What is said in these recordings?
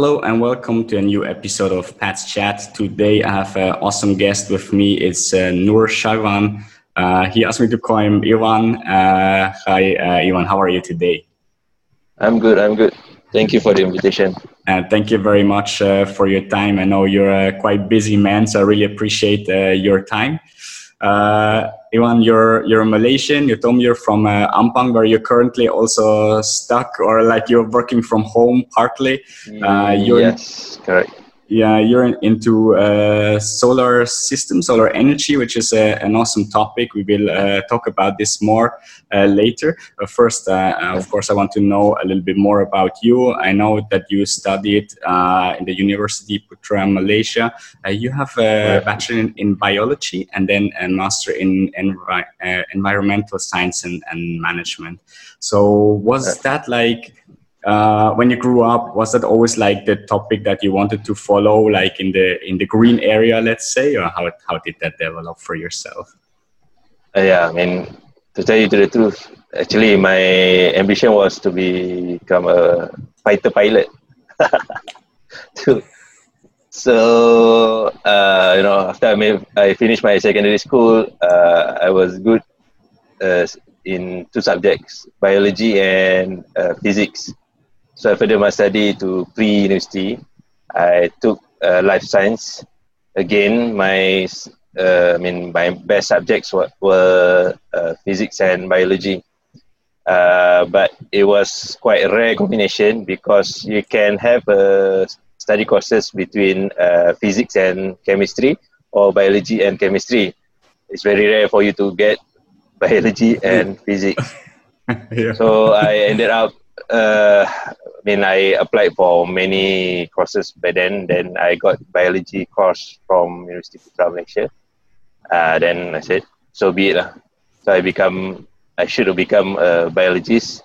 Hello and welcome to a new episode of Pat's Chat. Today I have an awesome guest with me. It's uh, Nur Shavan. Uh, he asked me to call him Ivan. Uh, hi, uh, Ivan. How are you today? I'm good. I'm good. Thank you for the invitation. Uh, thank you very much uh, for your time. I know you're a quite busy man, so I really appreciate your time. Ivan, you're you're Malaysian. You told me you're from uh, Ampang, where you're currently also stuck, or like you're working from home partly. Uh, you're yes, correct yeah, you're in, into uh, solar system, solar energy, which is a, an awesome topic. We will uh, talk about this more uh, later. But first, uh, uh, of course, I want to know a little bit more about you. I know that you studied uh, in the University Putra, Malaysia. you have a bachelor in, in, biology and then a master in envi environmental science and, and management. So, was that like uh, when you grew up was that always like the topic that you wanted to follow like in the in the green area let's say or how, how did that develop for yourself? Uh, yeah i mean to tell you the truth actually my ambition was to become a fighter pilot. So uh, you know after I, made, I finished my secondary school uh, i was good uh, in two subjects biology and uh, physics so after my study to pre-university, I took uh, life science. Again, my uh, I mean my best subjects were, were uh, physics and biology. Uh, but it was quite a rare combination because you can have uh, study courses between uh, physics and chemistry or biology and chemistry. It's very rare for you to get biology and physics. yeah. So I ended up uh, I mean, I applied for many courses by then. Then I got biology course from University Putra Malaysia. Uh, then I said, so be it lah. So I become, I should have become a biologist.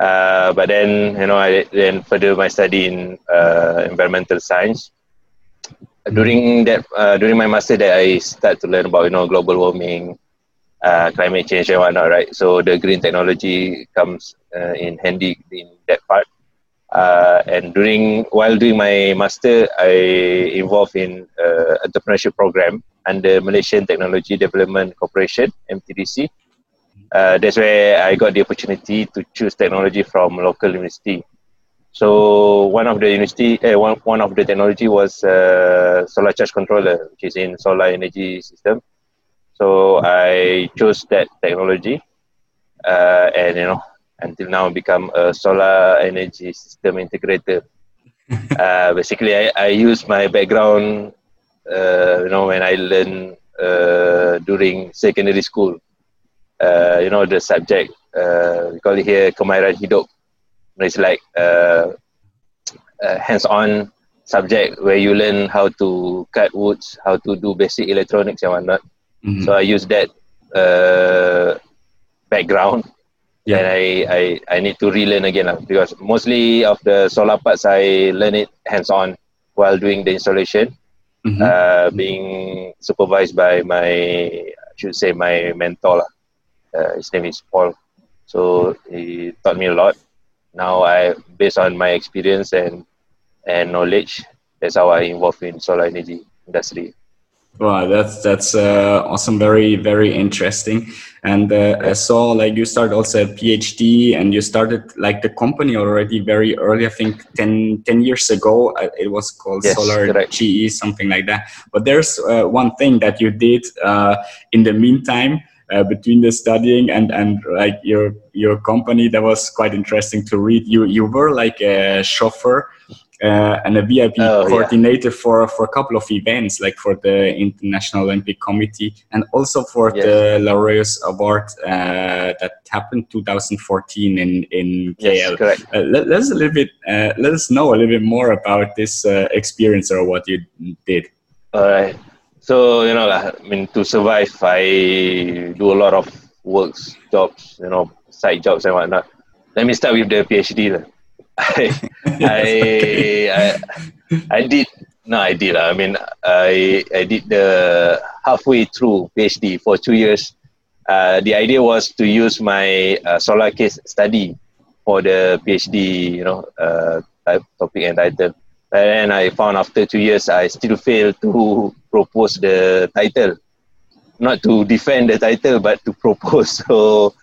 Uh, but then, you know, I then further my study in uh, environmental science. During that, uh, during my master, that I start to learn about you know global warming, uh, climate change and whatnot, right? So the green technology comes uh, in handy in that part. Uh, and during while doing my master, I involved in uh, entrepreneurship program under Malaysian Technology Development Corporation (MTDC). Uh, that's where I got the opportunity to choose technology from local university. So one of the university, uh, one one of the technology was uh, solar charge controller, which is in solar energy system. So I chose that technology, uh, and you know, until now become a solar energy system integrator. uh, basically, I, I use my background, uh, you know, when I learn uh, during secondary school. Uh, you know, the subject uh, we call it here kemahiran hidup. It's like uh, a hands-on subject where you learn how to cut woods, how to do basic electronics and whatnot. Mm-hmm. So I use that uh, background. Yeah. And I, I, I need to relearn again uh, because mostly of the solar parts I learn it hands on while doing the installation, mm-hmm. uh, being supervised by my, I should say, my mentor. Uh, his name is Paul. So he taught me a lot. Now I, based on my experience and and knowledge, that's how I involve in solar energy industry. Wow, that's that's uh, awesome. Very very interesting. And uh, I saw like you started also a PhD, and you started like the company already very early. I think 10, 10 years ago. Uh, it was called yes, Solar correct. GE, something like that. But there's uh, one thing that you did uh, in the meantime. Uh, between the studying and and like your your company that was quite interesting to read you you were like a chauffeur uh, and a VIP oh, coordinator yeah. for for a couple of events, like for the International Olympic Committee and also for yes. the Laureus Award uh, that happened 2014 in in KL. Yes, correct. Uh, let, us a little bit uh, let us know a little bit more about this uh, experience or what you did. All right. So you know, I mean, to survive, I do a lot of works, jobs, you know, side jobs and whatnot. Let me start with the PhD. I, I, I, I did no I did I mean I I did the halfway through PhD for two years. Uh, the idea was to use my uh, solar case study for the PhD, you know, uh, type, topic and title. And then I found after two years, I still failed to propose the title. Not to defend the title, but to propose. So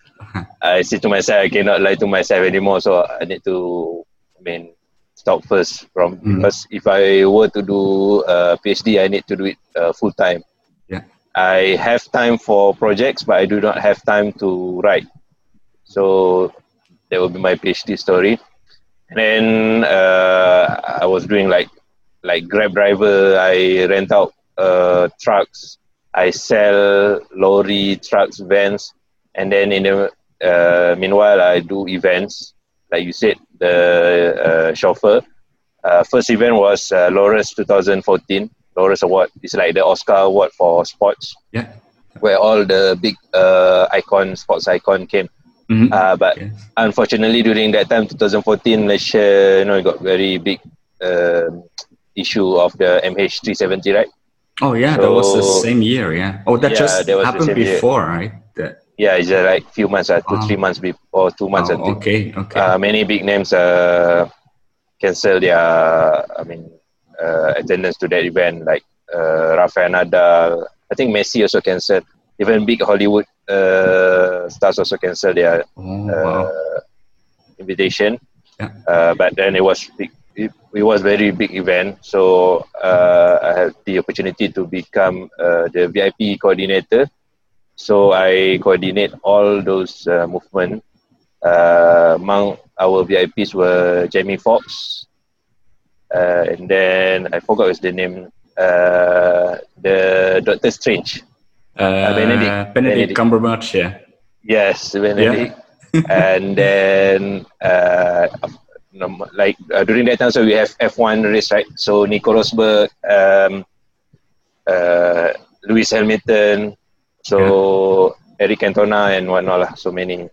I said to myself, I cannot lie to myself anymore. So I need to, I mean, stop first from mm. because if I were to do a PhD, I need to do it uh, full time. Yeah. I have time for projects, but I do not have time to write. So that will be my PhD story. And then uh, I was doing like like Grab driver. I rent out uh, trucks. I sell lorry, trucks, vans, and then in the uh, meanwhile I do events. Like you said, the uh, chauffeur. Uh, first event was uh, Laureus 2014. Laureus Award. It's like the Oscar Award for sports. Yeah. Where all the big uh, icon, sports icon came. Mm-hmm. Uh, but unfortunately, during that time, 2014, Malaysia, you know, got very big uh, issue of the MH370, right? Oh yeah, so, that was the same year. Yeah. Oh, that yeah, just that happened before, year. right? That... Yeah, it's uh, like few months, uh, two, oh. three months before, two months. Oh, okay, okay. Uh, many big names uh, cancel their, I mean, uh, attendance to that event, like uh, Rafael Nadal. I think Messi also cancelled. Even big Hollywood uh, stars also cancelled their oh, wow. Uh, invitation. Yeah. Uh, but then it was big, it, it was very big event. So uh, I had the opportunity to become the VIP coordinator. So I coordinate all those uh, movement. among our VIPs were Jamie Foxx, uh, and then I forgot what's the name. Uh, the Doctor Strange. Uh, Benedict. Benedict Cumberbatch. Yeah. Yes, Benedict. Yeah. and then uh, like uh, during that time, so we have F1 race, right? So Nico Rosberg, um, uh, Lewis Hamilton, so yeah. Eric Cantona and whatnot, lah, so many.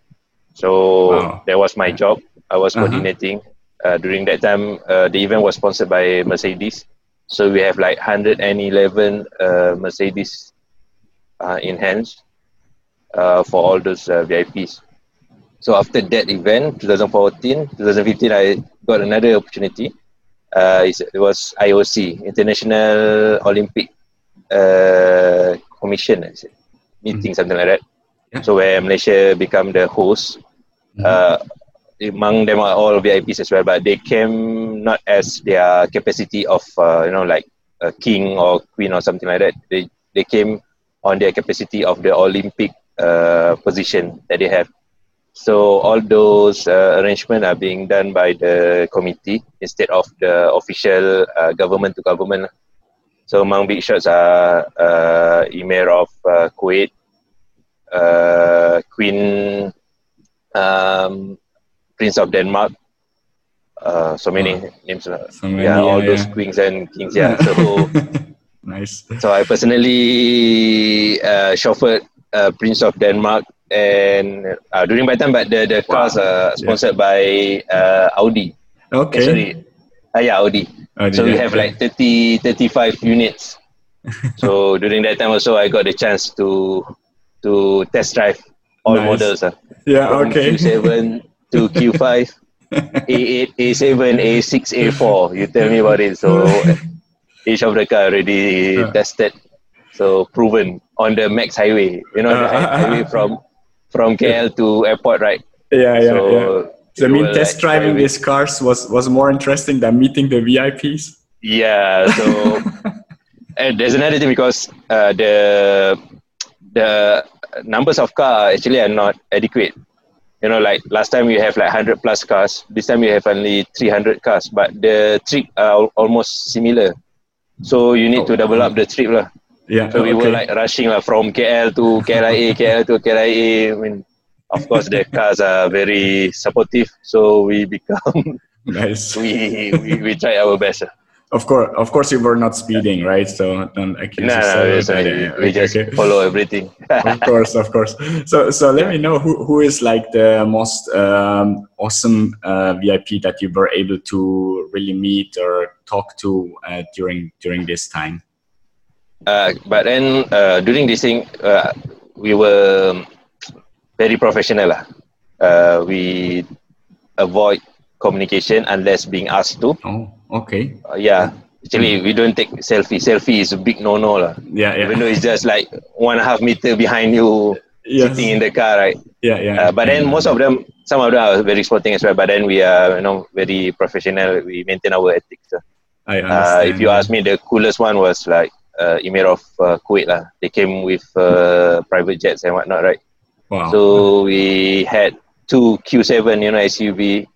So wow. that was my job. I was uh-huh. coordinating. Uh, during that time, uh, the event was sponsored by Mercedes. So we have like 111 uh, Mercedes uh, in hands uh, for all those uh, VIPs. So after that event, 2014, 2015, I got another opportunity. it was IOC, International Olympic Commission, meeting, mm-hmm. something like that. Yeah. So where Malaysia become the host. Mm-hmm among them are all VIPs as well, but they came not as their capacity of uh, you know like a king or queen or something like that. They they came on their capacity of the Olympic uh, position that they have. So all those uh, arrangements are being done by the committee instead of the official uh, government to government. So among big shots are uh, Emir of uh, Kuwait, uh, Queen um, Prince of Denmark. Uh, so many oh, names. Uh, so many, yeah, all those yeah. queens and kings. Yeah. So nice. So I personally uh, chauffeured uh, Prince of Denmark and uh, during my time, but the the wow. cars are sponsored yeah. by uh, Audi. Okay. sorry. Uh, yeah, Audi. Audi so we have like 30, 35 units. so during that time also, I got the chance to to test drive all nice. models. Uh, yeah. Okay. Q7, to Q5, A8, A7, A6, A4. You tell me about it. So each of the car already uh. tested, so proven on the Max Highway. You know, uh, the highway from from KL to airport, right? Yeah, yeah, so, yeah. So I mean, test like driving these cars was was more interesting than meeting the VIPs. Yeah. So and there's another thing because uh, the the numbers of car actually are not adequate you know like last time we have like 100 plus cars this time we have only 300 cars but the trip are almost similar so you need to double up the trip lah yeah so we okay. were like rushing lah from KL to KLIA KL to KLIA I mean of course the cars are very supportive so we become nice we, we we try our best of course, of course, you were not speeding, right? So don't accuse no, yourself. No, no, we, we just okay. follow everything. of course, of course. So, so let me know who, who is like the most um, awesome uh, VIP that you were able to really meet or talk to uh, during during this time. Uh, but then uh, during this thing, uh, we were very professional. Uh, we avoid communication unless being asked to. Oh, okay. Uh, yeah. Actually, we don't take selfie. Selfie is a big no-no, lah. Yeah, yeah. Even though it's just like one and a half meter behind you, Yes. sitting in the car, right? Yeah, yeah. Uh, but then most of them, some of them are very sporting as well. But then we are, you know, very professional. We maintain our ethics. lah. I Uh, understand. if you ask me, the coolest one was like uh, Emir of uh, Kuwait lah. They came with uh, private jets and whatnot, right? Wow. So we had two Q7, you know, SUV,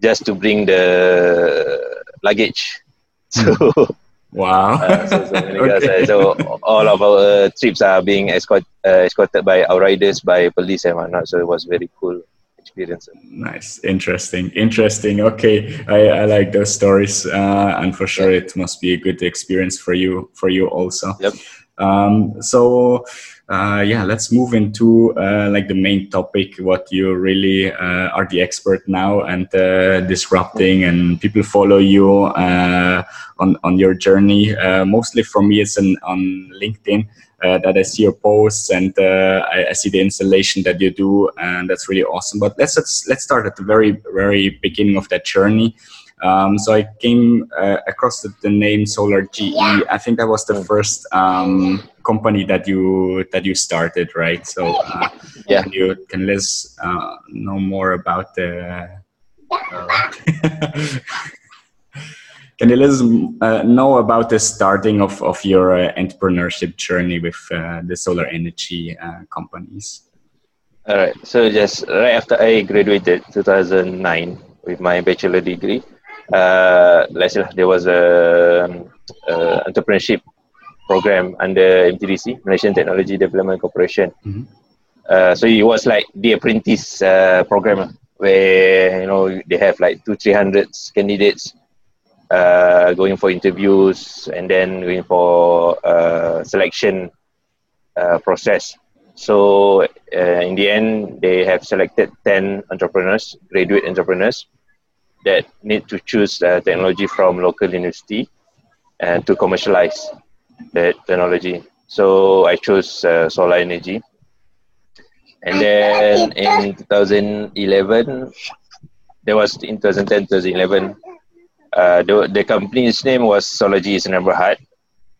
just to bring the luggage. So, wow. uh, so, so, Okay. uh, so all of our trips are being escort, uh, escorted by our riders, by police and whatnot. So it was very cool experience. Nice, interesting, interesting. Okay, I, I like those stories, uh, and for sure it must be a good experience for you, for you also. Yep. Um, so, uh, yeah, let's move into uh, like the main topic. What you really uh, are the expert now and uh, disrupting, and people follow you uh, on on your journey. Uh, mostly for me, it's an, on LinkedIn that I see your posts and I, I see the installation that you do, and that's really awesome. But let's let's, let's start at the very very beginning of that journey. Um, so I came uh, across the, the name Solar GE. I think that was the first um, company that you that you started, right? So uh, Yeah. can you can let us uh, know more about the. Uh, Can you let us uh, know about the starting of, of your uh, entrepreneurship journey with uh, the solar energy uh, companies? All right. So just right after I graduated 2009 with my bachelor degree, uh, let's say there was a, um, uh, entrepreneurship program under MTDC, Malaysian Technology Development Corporation. Mhm. Uh, so it was like the apprentice uh, program where you know they have like two three hundred candidates uh, going for interviews and then going for uh, selection uh, process. So uh, in the end, they have selected 10 entrepreneurs, graduate entrepreneurs, that need to choose uh, technology from local university and to commercialize that technology. So I chose uh, solar energy. And then in 2011, there was in 2010, 2011, uh, the, the company's name was Solargy is number heart.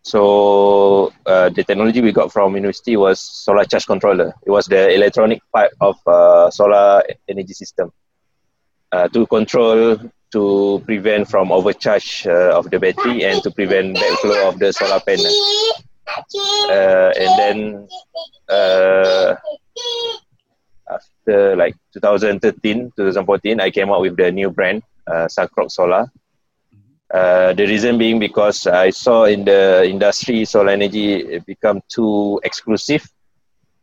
So uh, the technology we got from university was solar charge controller. It was the electronic part of uh, solar energy system uh, to control, to prevent from overcharge uh, of the battery and to prevent backflow of the solar panel. Uh, and then uh, after like 2013, 2014, I came out with the new brand, uh, Sunrock Solar. Uh, the reason being because I saw in the industry solar energy become too exclusive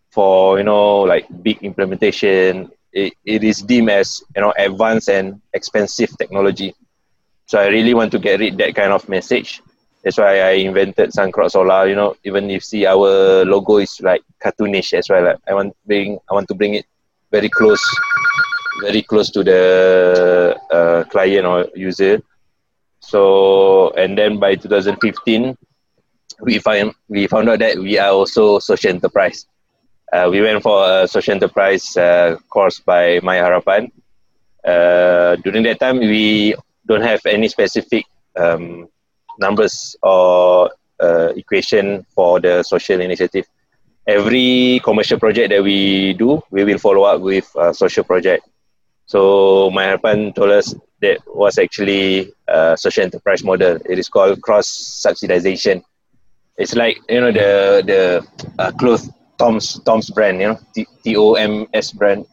for you know like big implementation. It, it is deemed as you know advanced and expensive technology. So I really want to get rid that kind of message. That's why I invented Suncross Solar. You know, even if see our logo is like cartoonish as well. Like, I want bring I want to bring it very close, very close to the uh, client or user. So and then by 2015, we find we found out that we are also social enterprise. Uh, we went for a social enterprise uh, course by Maya Harapan. Uh, during that time, we don't have any specific um, numbers or uh, equation for the social initiative. Every commercial project that we do, we will follow up with a social project. So Maya Harapan told us that was actually a social enterprise model. It is called cross subsidization. It's like you know the the uh, cloth Tom's Tom's brand, you know T T O M S brand,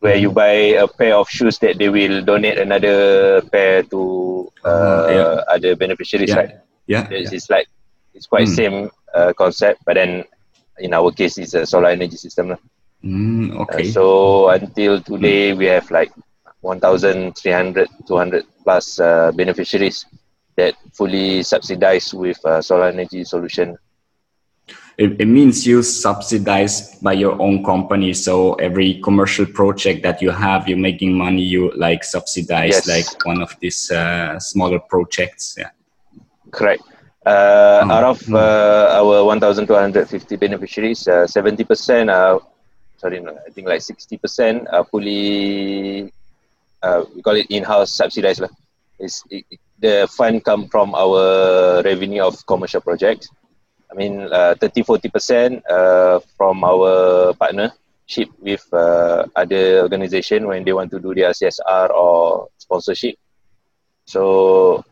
where you buy a pair of shoes that they will donate another pair to uh, Oh, yeah. other beneficiaries, Yeah. right? Yeah. It's, it's like it's quite Mm. same uh, concept, but then in our case, it's a solar energy system. Mm, Uh, okay. so until today, we have like 1,300, 200 plus uh, beneficiaries that fully subsidized with uh, solar energy solution. It, it means you subsidized by your own company. So every commercial project that you have, you're making money. You like subsidize Yes. like one of these uh, smaller projects. Yeah. Correct. Uh, Mm. Out of uh, our 1,250 beneficiaries, uh, 70% are, sorry, no, I think like 60% are fully uh, we call it in-house subsidized lah. It's, it, the fund come from our revenue of commercial projects. I mean, uh, 30 40 percent uh, from our partnership with uh, other organization when they want to do their CSR or sponsorship. So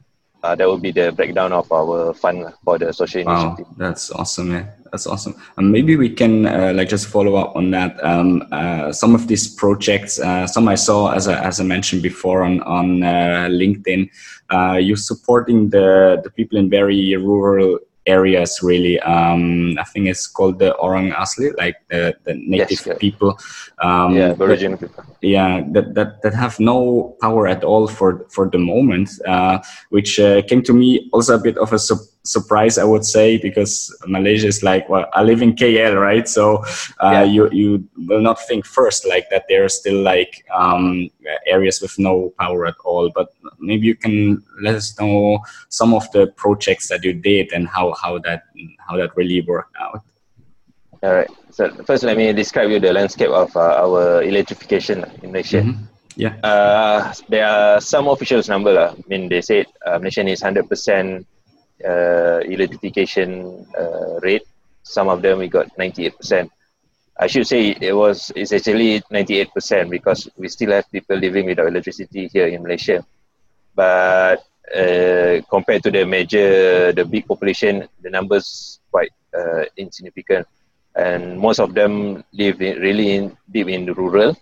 uh, that would be the breakdown of our fund for the social wow, initiative. That's awesome, man. That's awesome. And maybe we can uh, like just follow up on that. Um, uh, some of these projects, uh, some I saw as I, as I mentioned before on on uh, LinkedIn. Uh, you're supporting the the people in very rural areas really um, i think it's called the orang asli like the, the native Yes, yeah. people um, yeah, but- Aboriginal people. yeah that, that that have no power at all for for the moment uh, which uh, came to me also a bit of a su- surprise i would say because malaysia is like well i live in kl right so uh, Yeah. you you will not think first like that there are still like um, areas with no power at all but maybe you can let us know some of the projects that you did and how how that how that really worked out All right. So first, let me describe you the landscape of uh, our electrification in Malaysia. Mhm. yeah Uh, there are some officials number lah. I mean, they said uh, Malaysia is hundred percent uh, electrification uh, rate. Some of them we got ninety eight percent. I should say it was it's actually ninety eight percent because we still have people living without electricity here in Malaysia. But uh, compared to the major, the big population, the numbers quite uh, insignificant, and most of them live in, really in, deep in rural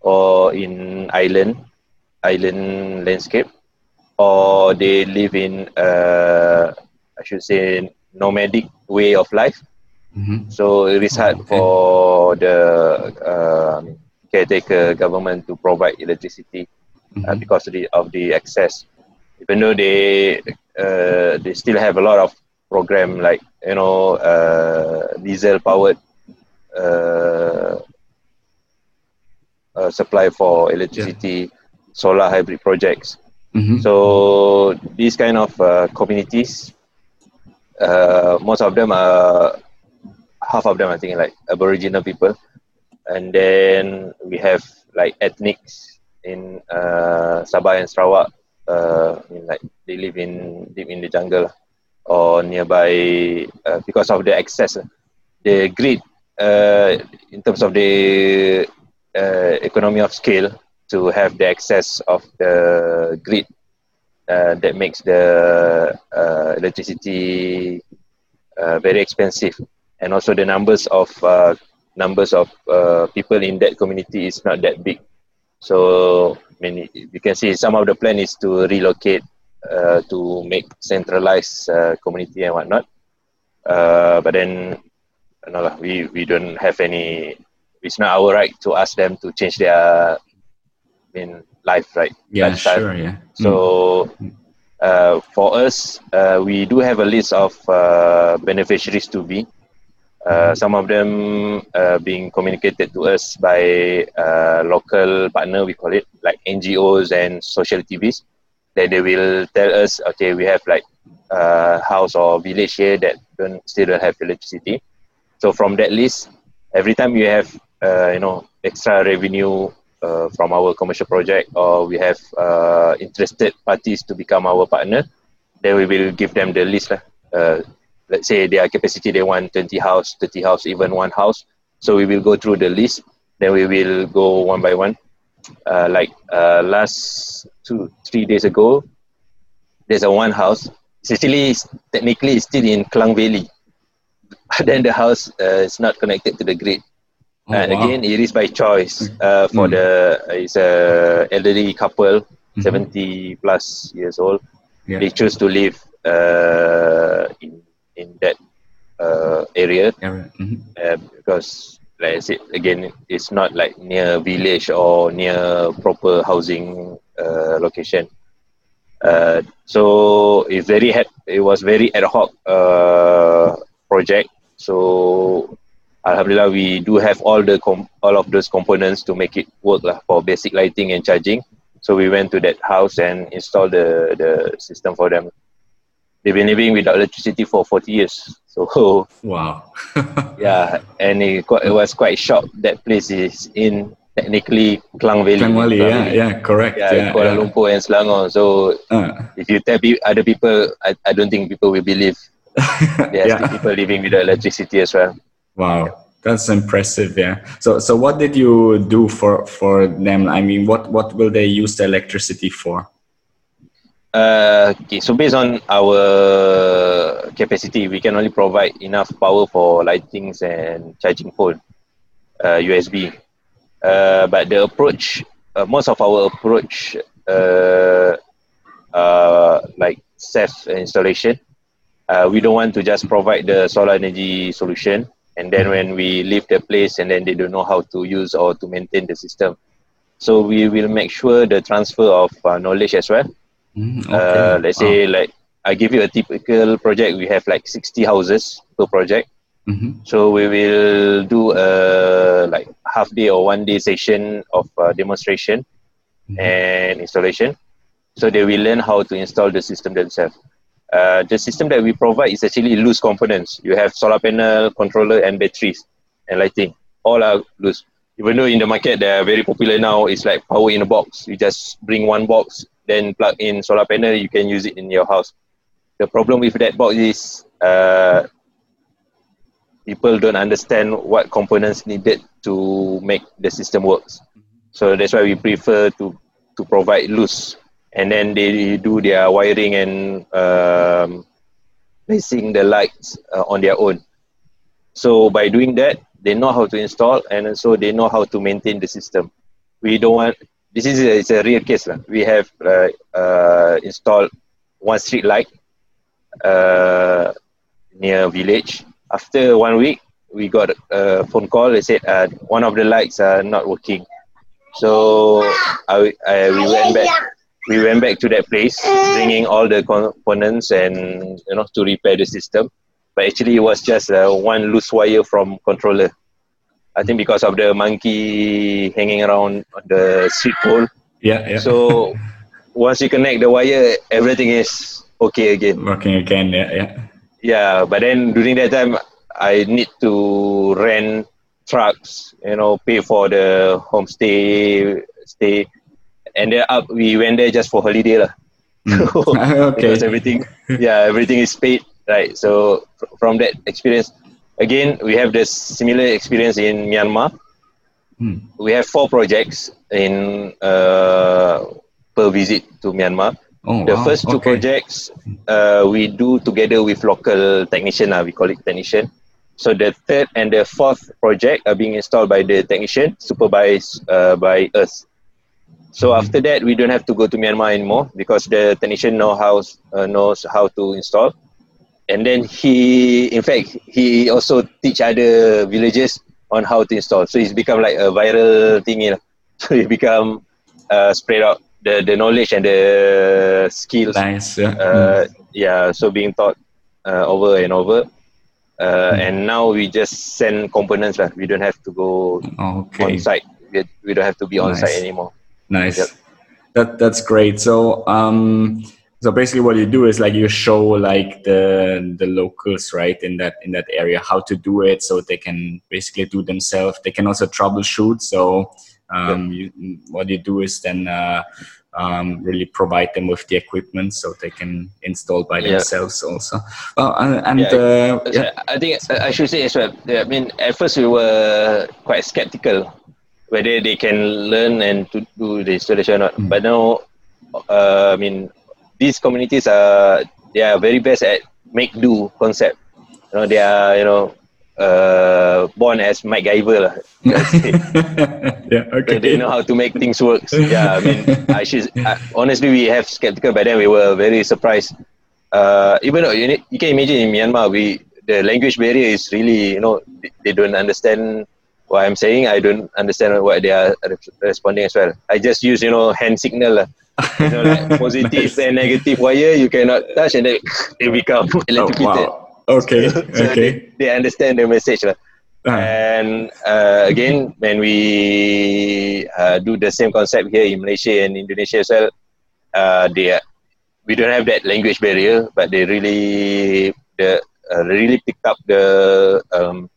or in island island landscape or they live in uh, I should say nomadic way of life Mhm. so it is hard Okay. for the um, caretaker government to provide electricity uh, Mhm. because of the, of the access even though they uh, they still have a lot of program like you know uh, diesel powered uh, uh, supply for electricity solar hybrid projects Mhm. so these kind of uh, communities, uh, most of them are half of them I think like Aboriginal people, and then we have like ethnics in uh, Sabah and Sarawak. Uh, I mean, like they live in deep in the jungle or nearby uh, because of the access, uh, the grid uh, in terms of the uh, economy of scale to have the access of the grid uh, that makes the uh, electricity uh, very expensive. And also the numbers of uh, numbers of uh, people in that community is not that big. So mean you can see some of the plan is to relocate uh, to make centralized community and whatnot. But then lah, we we don't have any it's not our right to ask them to change their I mean life right yeah lifestyle. sure yeah Mm. So uh, for us, uh, we do have a list of uh, beneficiaries to be. Uh, some of them uh, being communicated to us by uh, local partner, we call it, like NGOs and social TVs, that they will tell us, okay, we have like uh, house or village here that don't still don't have electricity. So from that list, every time you have, uh, you know, extra revenue uh, from our commercial project or we have uh, interested parties to become our partner, then we will give them the list. lah. Uh, let's say their capacity, they want 20 house, 30 house, even one house. So we will go through the list. Then we will go one by one. Uh, like uh, last two, three days ago, there's a one house. It's actually technically still in Klang Valley. Then the house uh, is not connected to the grid Oh, and wow. again it is by choice uh, for Mm. the it's a elderly couple Mhm. 70 plus years old Yeah. they choose to live uh, in in that uh, area. Mhm. uh, because like I said again it's not like near village or near proper housing uh, location uh, so it's very it was very ad hoc uh, project so alhamdulillah we do have all the com- all of those components to make it work lah for basic lighting and charging so we went to that house and installed the the system for them they've been living without electricity for 40 years so Wow. yeah and it, it was quite shocked that place is in technically Klang Valley. Klang Valley, yeah, yeah, correct. Yeah, yeah Kuala yeah. Lumpur and Selangor. So Uh, if you tell pe- other people, I, I don't think people will believe. There are yeah. people living without electricity as well. Wow, that's impressive. Yeah. So, so what did you do for for them? I mean, what what will they use the electricity for? Uh, okay, so based on our capacity, we can only provide enough power for lightings and charging phone, uh, USB. Uh, but the approach, uh, most of our approach, uh, uh, like self installation, we don't want to just provide the solar energy solution and then when we leave the place and then they don't know how to use or to maintain the system. So we will make sure the transfer of uh, knowledge as well. Mm, Uh, let's Wow. say like I give you a typical project. We have like 60 houses per project. Mhm. So we will do a like half day or one day session of uh, demonstration Mhm. and installation. So they will learn how to install the system themselves. Uh, the system that we provide is actually loose components. You have solar panel, controller, and batteries and lighting. All are loose. Even though in the market they are very popular now, it's like power in a box. You just bring one box, then plug in solar panel. You can use it in your house. The problem with that box is uh, people don't understand what components needed to make the system works. So that's why we prefer to to provide loose, and then they do their wiring and um, placing the lights uh, on their own. So by doing that, they know how to install, and so they know how to maintain the system. We don't want. This is a, it's a real case. lah. We have uh, uh, installed one street light uh, near village. After one week, we got a phone call. They said uh, one of the lights are not working. So I, I we went back. We went back to that place, bringing all the components and you know to repair the system. But actually, it was just uh, one loose wire from controller. I think because of the monkey hanging around on the street pole. Yeah, yeah. So once you connect the wire, everything is okay again. working again. Yeah, yeah. Yeah, but then during that time, I need to rent trucks, you know, pay for the homestay, stay, and then up we went there just for holiday lah. Mm. okay. because everything, yeah, everything is paid, right? So fr- from that experience, again, we have this similar experience in Myanmar. Hmm. We have four projects in uh, per visit to Myanmar. Oh, The wow. first two okay. projects uh, we do together with local technician. Uh, we call it technician. So the third and the fourth project are being installed by the technician, supervised uh, by us. So Mhm. after that, we don't have to go to Myanmar anymore because the technician know how uh, knows how to install. And then he, in fact, he also teach other villages on how to install. So it's become like a viral thing, you know. So it become uh, spread out the the knowledge and the skills. Nice. Yeah. Uh, yeah, so being taught uh, over and over. Uh, Mm. And now we just send components. lah. We don't have to go Mm. okay. on site. We, we don't have to be on Nice. site anymore. Nice. Yep. That that's great. So um so basically what you do is like you show like the the locals right in that in that area how to do it so they can basically do themselves. They can also troubleshoot. So um you, what you do is then uh um, really provide them with the equipment so they can install by Yeah. themselves also. Well, and, and Yeah. uh, yeah. I think I should say as well. I mean, at first we were quite skeptical whether they can learn and to do the installation or not. Mm. But now, uh, I mean, these communities are they are very best at make do concept. You know, they are you know uh, born as MacGyver lah. yeah, okay. They know how to make things work. Yeah, I mean, I should, I, honestly, we have skeptical, but then we were very surprised. Uh, even though you, you can imagine in Myanmar, we the language barrier is really, you know, they, they don't understand what I'm saying. I don't understand what they are re- responding as well. I just use, you know, hand signal. You know, like positive Nice. and negative wire, you cannot touch, and then they become Oh, wow. Okay, So okay. They, they understand the message. Uh, And uh, again, when we uh, do the same concept here in Malaysia and Indonesia as well, uh, they are, we don't have that language barrier, but they really the uh, really picked up the um,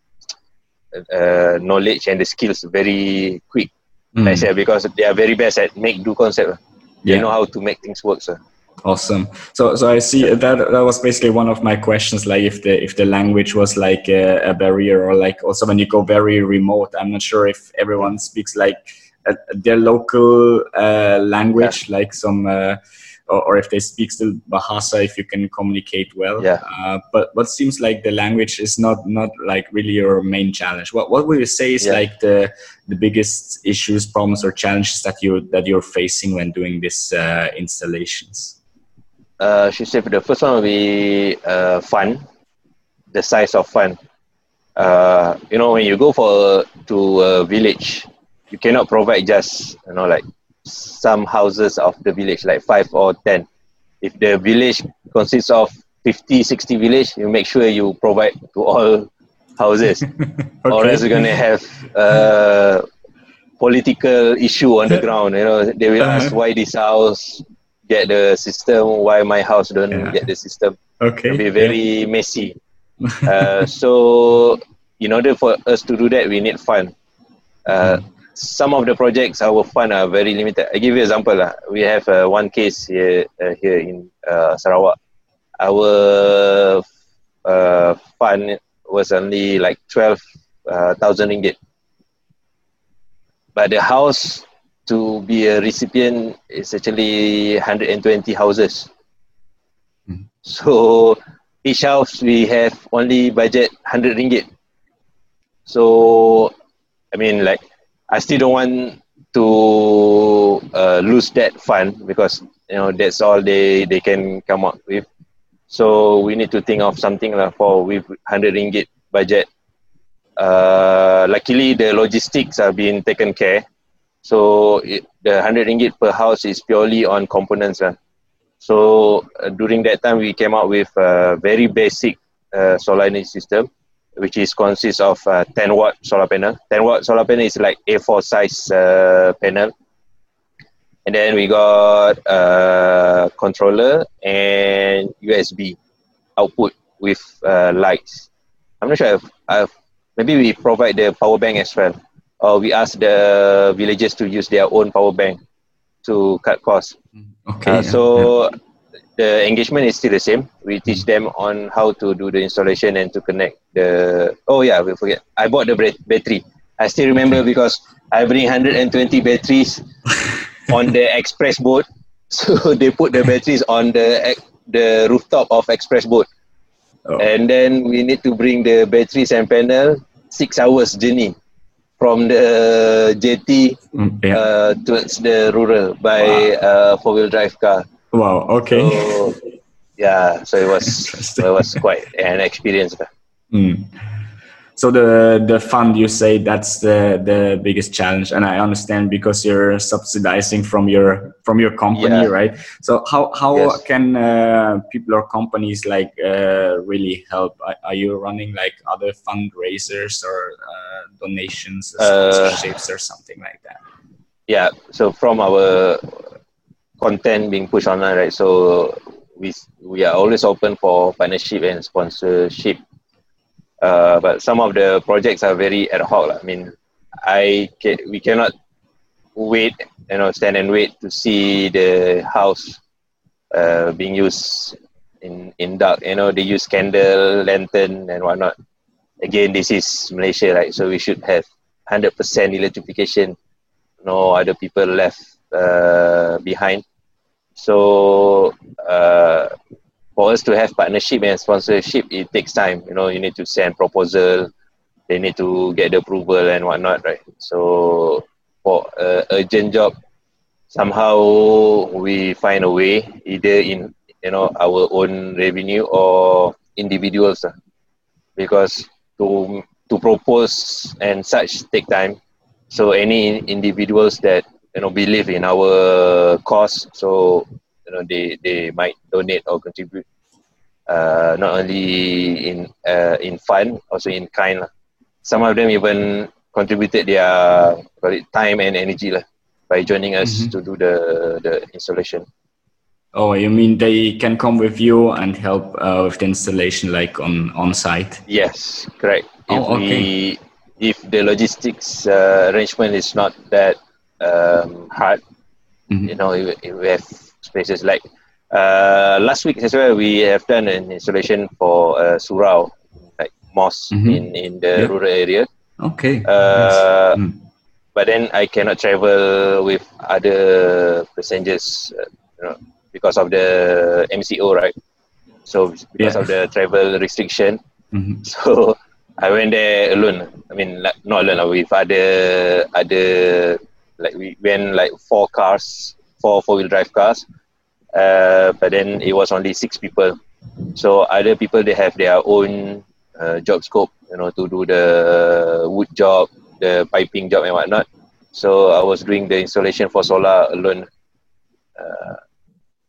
uh, knowledge and the skills very quick. mm. like I said, because they are very best at make do concept. They know how to make things work. So. Awesome. So, so I see that that was basically one of my questions. Like, if the if the language was like a, a barrier, or like also when you go very remote, I'm not sure if everyone speaks like uh, their local uh, language, yeah. like some. Uh, or, or, if they speak still Bahasa, if you can communicate well. Yeah. Uh, but what seems like the language is not not like really your main challenge. What what would you say is yeah. like the the biggest issues, problems, or challenges that you that you're facing when doing these uh, installations? Uh, she said the first one will be uh, fun, the size of fun. Uh, you know, when you go for to a village, you cannot provide just you know like some houses of the village, like five or ten. If the village consists of 50, 60 village, you make sure you provide to all houses. okay. Or else you're going to have a political issue on the ground. You know, they will ask uh-huh. why this house get the system, why my house don't yeah. get the system. Okay. It'll be very yeah. messy. uh, so in order for us to do that, we need fund. Uh, mm some of the projects our fund are very limited. I give you an example lah. We have uh, one case here uh, here in uh, Sarawak. Our uh, fund was only like twelve thousand uh, ringgit, but the house to be a recipient is actually 120 houses. Mm. So each house we have only budget 100 ringgit. So I mean like I still don't want to uh, lose that fund because you know that's all they they can come up with. So we need to think of something like for with hundred ringgit budget. Uh, luckily, the logistics are being taken care. So it, the hundred ringgit per house is purely on components. Uh. So uh, during that time, we came up with a very basic uh, solar energy system which is consists of uh, 10 watt solar panel. 10 watt solar panel is like A4 size uh, panel. And then we got a uh, controller and USB output with uh, lights. I'm not sure if I've, maybe we provide the power bank as well. Or we ask the villagers to use their own power bank to cut costs. Okay. Uh, so yeah the engagement is still the same. We teach them on how to do the installation and to connect the. Oh yeah, we forget. I bought the battery. I still remember because I bring 120 batteries on the express boat. So they put the batteries on the the rooftop of express boat, oh. and then we need to bring the batteries and panel six hours journey from the jetty mm, yeah. uh, towards the rural by wow. uh, four wheel drive car. Wow. Okay. So, yeah. So it was it was quite an experience. Mm. So the the fund you say that's the the biggest challenge, and I understand because you're subsidizing from your from your company, yeah. right? So how how yes. can uh, people or companies like uh, really help? Are, are, you running like other fundraisers or uh, donations, or uh, sponsorships, or something like that? Yeah. So from our content being pushed online, right? So we we are always open for partnership and sponsorship. Uh, but some of the projects are very ad hoc. I mean, I can, we cannot wait, you know, stand and wait to see the house uh, being used in in dark. You know, they use candle, lantern, and whatnot. Again, this is Malaysia, right? So we should have hundred percent electrification. No other people left uh, behind. So uh, for us to have partnership and sponsorship, it takes time. You know, you need to send proposal, they need to get the approval and whatnot, right? So for a urgent job, somehow we find a way, either in you know our own revenue or individuals, uh, because to to propose and such take time. So any individuals that you know believe in our cause. So you know they they might donate or contribute uh, not only in uh, in fund also in kind some of them even contributed their it time and energy lah, by joining us mm-hmm. to do the the installation. Oh you mean they can come with you and help uh, with the installation like on on site? Yes correct. Oh, if okay. we if the logistics uh, arrangement is not that um, hard. Mm-hmm. You know, we have spaces like uh, last week as well. We have done an installation for uh, surau, like mosque mm-hmm. in in the rural area. Okay. Uh, mm. But then I cannot travel with other passengers, uh, you know, because of the MCO, right? So because yeah. of the travel restriction, mm-hmm. so I went there alone. I mean, not alone, with other other like we went like four cars, four four wheel drive cars. Uh, but then it was only six people. So other people they have their own uh, job scope, you know, to do the wood job, the piping job and whatnot. So I was doing the installation for solar alone. Uh,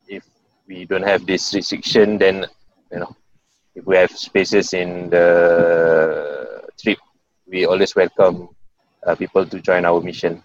if we don't have this restriction, then you know, if we have spaces in the trip, we always welcome uh, people to join our mission.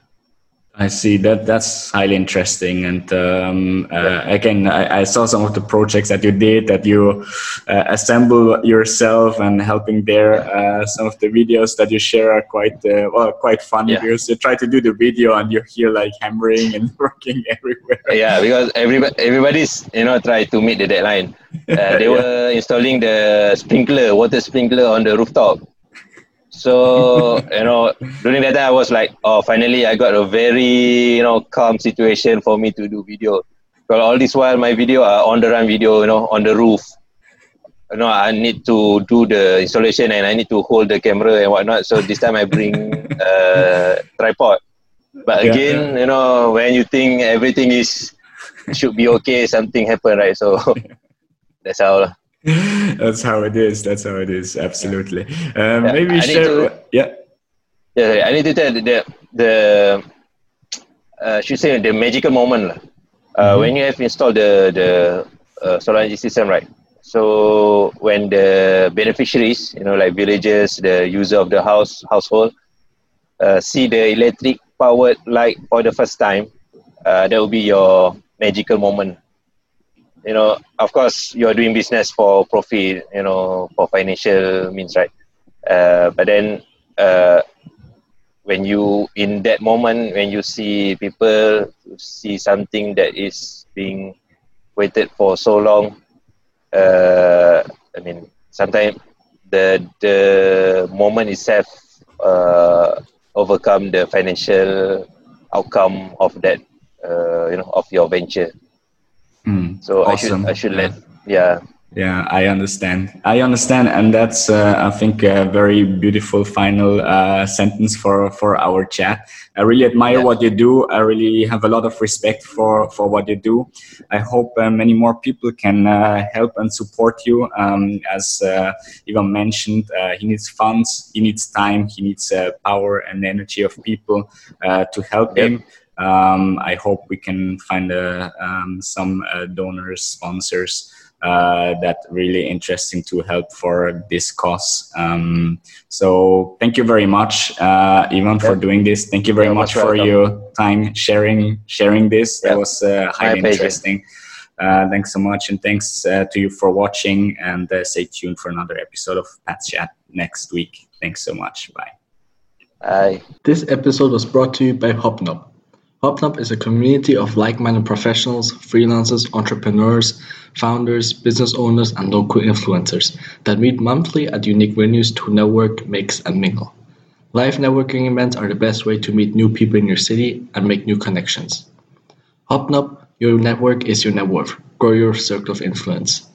I see that that's highly interesting, and um, uh, again, I, I, saw some of the projects that you did that you uh, assemble yourself and helping there. Uh, some of the videos that you share are quite uh, well, quite funny yeah. because you try to do the video and you hear like hammering and working everywhere. Yeah, because everybody everybody's you know try to meet the deadline. Uh, they yeah. were installing the sprinkler, water sprinkler on the rooftop so you know, during that time, I was like, oh, finally, I got a very you know calm situation for me to do video. But all this while, my video uh, are on the run video, you know, on the roof. You know, I need to do the installation and I need to hold the camera and whatnot. So this time I bring a uh, tripod. But again, yeah. you know, when you think everything is should be okay, something happen, right? So that's how. that's how it is. That's how it is. Absolutely. Um, yeah, maybe share. To, yeah. Yeah, I need to tell the the uh, should say the magical moment uh, mm-hmm. when you have installed the the uh, solar energy system, right? So when the beneficiaries, you know, like villagers, the user of the house household, uh, see the electric powered light for the first time, uh, that will be your magical moment you know, of course, you're doing business for profit, you know, for financial means, right? Uh, but then, uh, when you in that moment, when you see people see something that is being waited for so long, uh, I mean, sometimes the the moment itself uh, overcome the financial outcome of that, uh, you know, of your venture. Mm, so awesome. I should I should let yeah. yeah. I understand. I understand and that's uh, i think a very beautiful final uh, sentence for for our chat. I really admire yeah. what you do. I really have a lot of respect for for what you do. I hope uh, many more people can uh, help and support you. Um, as uh, Ivan mentioned uh, he needs funds he needs time he needs power and energy of people to help yep. him um, I hope we can find uh, um, some uh, donors, sponsors uh, that really interesting to help for this cause. Um, so thank you very much, uh, Ivan, for doing this. Thank you very much for your time sharing sharing this. That was uh, highly interesting. Uh, thanks so much, and thanks uh, to you for watching. And uh, stay tuned for another episode of Pat Chat next week. Thanks so much. Bye. Bye. This episode was brought to you by Hopknop. Hopknop is a community of like-minded professionals, freelancers, entrepreneurs, founders, business owners, and local influencers that meet monthly at unique venues to network, mix, and mingle. Live networking events are the best way to meet new people in your city and make new connections. Hopknop, your network is your net worth. Grow your circle of influence.